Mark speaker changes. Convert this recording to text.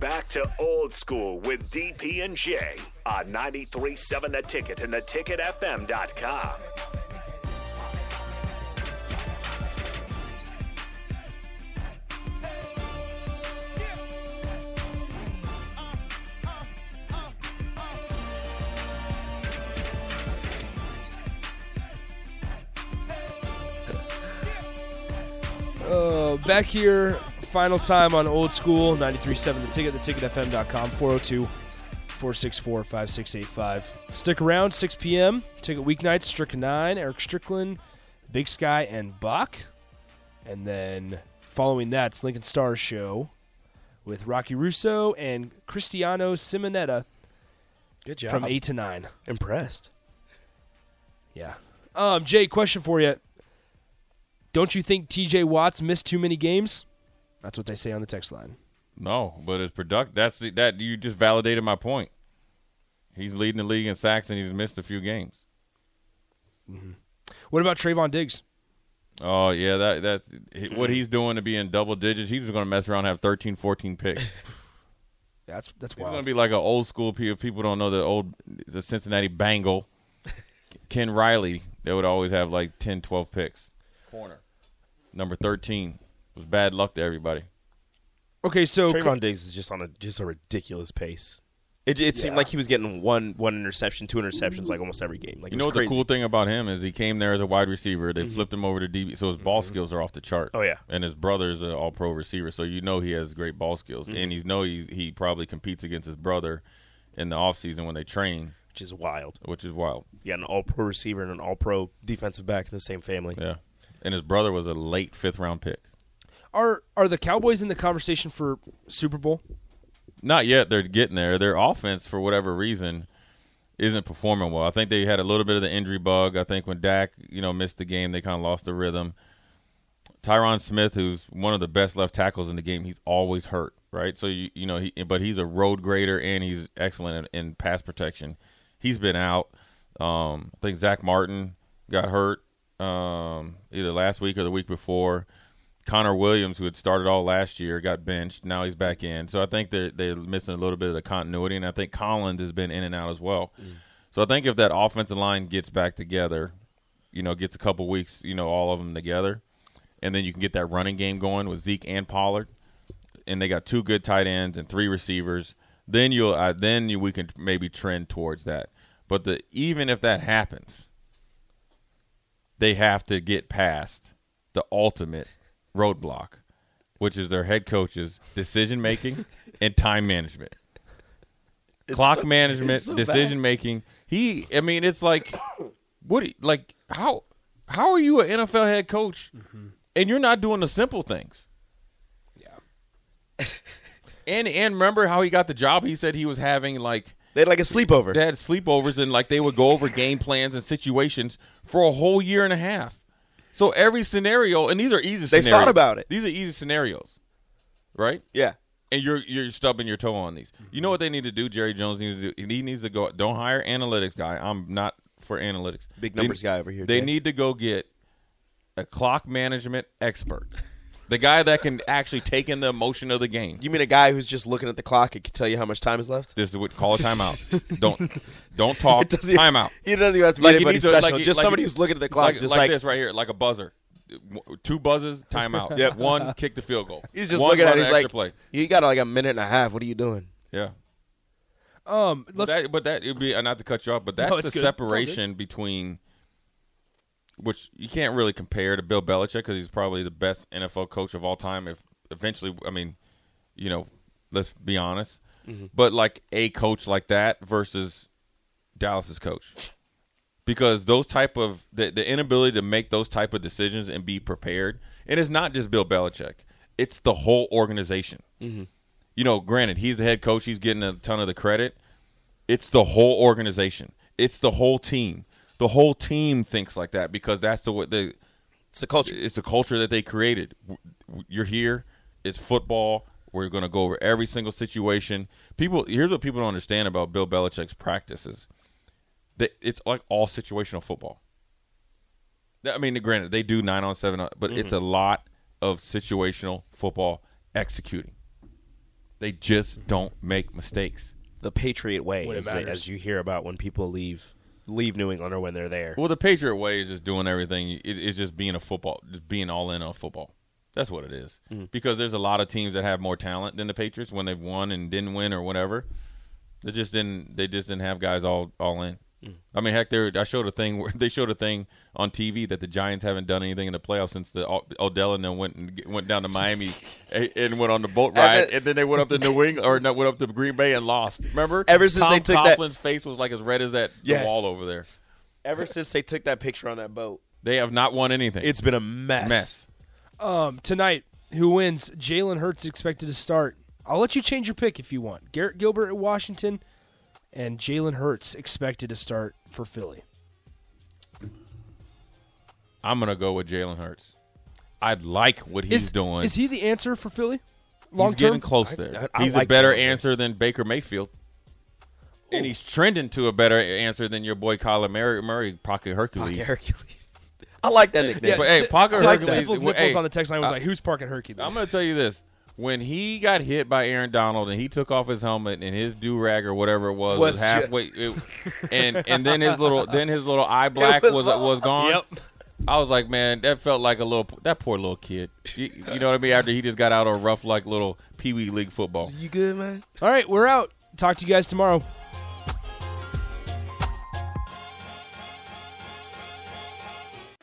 Speaker 1: Back to old school with DP and J on 93.7 The Ticket and theticketfm.com.
Speaker 2: Uh, back here, final time on old school 93.7 the ticket, theticketfm.com, 402 464 5685. Stick around, 6 p.m. Ticket weeknights, Strick 9, Eric Strickland, Big Sky, and Buck. And then following that, it's Lincoln Star show with Rocky Russo and Cristiano Simonetta
Speaker 3: Good job.
Speaker 2: from 8 to 9.
Speaker 3: Impressed.
Speaker 2: Yeah. Um, Jay, question for you. Don't you think TJ Watt's missed too many games? That's what they say on the text line.
Speaker 4: No, but it's product. That's the, that you just validated my point. He's leading the league in sacks and he's missed a few games. Mm-hmm.
Speaker 2: What about Trevon Diggs?
Speaker 4: Oh yeah, that that what he's doing to be in double digits. He's going to mess around and have 13, 14 picks.
Speaker 2: That's that's
Speaker 4: He's going to be like an old school people. People don't know the old the Cincinnati Bengal, Ken Riley. They would always have like 10, 12 picks. Corner number thirteen was bad luck to everybody.
Speaker 2: okay, so
Speaker 3: Trevon Diggs is just on a just a ridiculous pace. It, it seemed
Speaker 2: Yeah.
Speaker 3: like he was getting one one interception, two interceptions, like almost every game. Like
Speaker 4: You know what
Speaker 3: crazy.
Speaker 4: the cool thing about him is he came there as a wide receiver. They mm-hmm. flipped him over to DB, so his ball mm-hmm. skills are off the chart.
Speaker 3: Oh, yeah.
Speaker 4: and his brother's an All Pro receiver, so you know he has great ball skills, mm-hmm. and he's know he he probably competes against his brother in the offseason when they train,
Speaker 3: which is wild.
Speaker 4: which is wild.
Speaker 3: Yeah, an All Pro receiver and an All Pro defensive back in the same family.
Speaker 4: Yeah, and his brother was a late fifth round pick.
Speaker 2: Are are the Cowboys in the conversation for Super Bowl?
Speaker 4: Not yet. They're getting there. Their offense, for whatever reason, isn't performing well. I think they had a little bit of the injury bug. I think when Dak, you know, missed the game, they kind of lost the rhythm. Tyron Smith, who's one of the best left tackles in the game, he's always hurt, right? So you you know, he but he's a road grader and he's excellent in, in pass protection. He's been out. Um, I think Zach Martin got hurt um, either last week or the week before. Connor Williams, who had started all last year, got benched. Now he's back in. So I think they're they're missing a little bit of the continuity, and I think Collins has been in and out as well. So I think if that offensive line gets back together, you know, gets a couple weeks, you know, all of them together, and then you can get that running game going with Zeke and Pollard, and they got two good tight ends and three receivers. Then you'll uh, then you, we can maybe trend towards that. But the even if that happens, they have to get past the ultimate roadblock, which is their head coach's decision making and time management. Clock
Speaker 3: so-
Speaker 4: management,
Speaker 3: it's so bad.
Speaker 4: decision making. He, I mean, it's like, what? you- Like how? How are you an NFL head coach,
Speaker 3: Mm-hmm.
Speaker 4: and you're not doing the simple things? Yeah. and and remember how he got the job? He said he was having like
Speaker 3: They had like a sleepover.
Speaker 4: they had sleepovers and like they would go over game plans and situations for a whole year and a half. So every scenario, and these are easy. Scenarios.
Speaker 3: They thought about it.
Speaker 4: These are easy scenarios, right?
Speaker 3: yeah.
Speaker 4: And you're you're stubbing your toe on these. You know what they need to do? Jerry Jones needs to do. He needs to go. Don't hire analytics guy. I'm not for analytics.
Speaker 3: Big
Speaker 4: They-
Speaker 3: numbers guy over here,
Speaker 4: They
Speaker 3: Jay.
Speaker 4: need to go get a clock management expert, the guy that can actually take in the emotion of the game.
Speaker 3: You mean a guy who's just looking at the clock and can tell you how much time is left?
Speaker 4: This is what call a timeout. don't don't talk.
Speaker 3: It doesn't even-
Speaker 4: Timeout.
Speaker 3: He doesn't even have to be
Speaker 4: Like,
Speaker 3: anybody
Speaker 4: need to-
Speaker 3: special.
Speaker 4: like,
Speaker 3: just
Speaker 4: like-
Speaker 3: somebody who's looking at the clock,
Speaker 4: like,
Speaker 3: just
Speaker 4: like,
Speaker 3: like,
Speaker 4: this right here, like a buzzer. Two buzzes, timeout.
Speaker 3: Yep.
Speaker 4: One, kick the field goal.
Speaker 3: he's just
Speaker 4: One,
Speaker 3: looking at
Speaker 4: run
Speaker 3: it. He's like,
Speaker 4: play.
Speaker 3: you got like a minute and a half. What are you doing?
Speaker 4: Yeah.
Speaker 2: Um,
Speaker 4: But
Speaker 2: let's,
Speaker 4: that, but that it'd be uh, not to cut you off, but that's
Speaker 2: No,
Speaker 4: the
Speaker 2: good. It's all good.
Speaker 4: separation between which you can't really compare to Bill Belichick because he's probably the best NFL coach of all time. If eventually, I mean, you know, let's be honest.
Speaker 3: Mm-hmm.
Speaker 4: But like a coach like that versus Dallas's coach, because those type of the, the inability to make those type of decisions and be prepared, and it's not just Bill Belichick; it's the whole organization. You know, granted, he's the head coach; he's getting a ton of the credit. It's the whole organization. It's the whole team. The whole team thinks like that because that's the way the
Speaker 3: It's the culture.
Speaker 4: it's the culture that they created. W- w- You're here. It's football. We're going to go over every single situation. People, here's what people don't understand about Bill Belichick's practices. That it's like all situational football. I mean, granted, they do nine on seven, on- but it's mm-hmm. a lot of situational football executing. They just don't make mistakes.
Speaker 3: The Patriot way,
Speaker 2: When it
Speaker 3: is
Speaker 2: matters.
Speaker 3: as you hear about when people leave leave New England or when they're there.
Speaker 4: Well, the Patriot way is just doing everything. It, it's just being a football, just being all in on football. That's what it is. Mm-hmm. Because there's a lot of teams that have more talent than the Patriots when they've won and didn't win or whatever. They just didn't. They just didn't have guys all all in. I mean, heck, there. I showed a thing where they showed a thing on TV that the Giants haven't done anything in the playoffs since the Odell and them went and went down to Miami and and went on the boat ride,
Speaker 3: Ever-
Speaker 4: and then they went up to New England or went up to Green Bay and lost. Remember?
Speaker 3: Ever since
Speaker 4: Tom
Speaker 3: they took that-
Speaker 4: Coughlin's face was like as red as that the
Speaker 3: Yes.
Speaker 4: wall over there.
Speaker 3: Ever since they took that picture on that boat,
Speaker 4: They have not won anything.
Speaker 3: it's been a mess.
Speaker 4: mess.
Speaker 2: Um, tonight, who wins? Jalen Hurts expected to start. I'll let you change your pick if you want. Garrett Gilbert at Washington, and Jalen Hurts expected to start for Philly.
Speaker 4: I'm gonna go with Jalen Hurts. I'd like what he's
Speaker 2: is,
Speaker 4: doing.
Speaker 2: Is he the answer for Philly? Long
Speaker 4: he's getting
Speaker 2: term.
Speaker 4: close there.
Speaker 3: I- I
Speaker 4: he's
Speaker 3: like
Speaker 4: a better
Speaker 3: Jalen
Speaker 4: answer
Speaker 3: Hurts.
Speaker 4: than Baker Mayfield. And he's trending to a better answer than your boy Kyler Murray, Murray Pocket Hercules.
Speaker 3: Hercules. I like that nickname.
Speaker 4: but, hey,
Speaker 2: Si-
Speaker 4: Parker Hercules-
Speaker 2: Simple's nipples
Speaker 4: hey,
Speaker 2: on the text line was
Speaker 4: I-
Speaker 2: like, "Who's parking Hercules?"
Speaker 4: I'm going to tell you this. When he got hit by Aaron Donald and he took off his helmet and his do rag or whatever it was was,
Speaker 3: Was ju-
Speaker 4: halfway, it, and and then his little then his little eye black was
Speaker 3: was
Speaker 4: was, gone.
Speaker 2: Yep.
Speaker 4: I was like, man, that felt like a little that poor little kid. You, you know what I mean? After he just got out on rough like little pee wee league football.
Speaker 3: You good, man?
Speaker 2: All right, we're out. Talk to you guys tomorrow.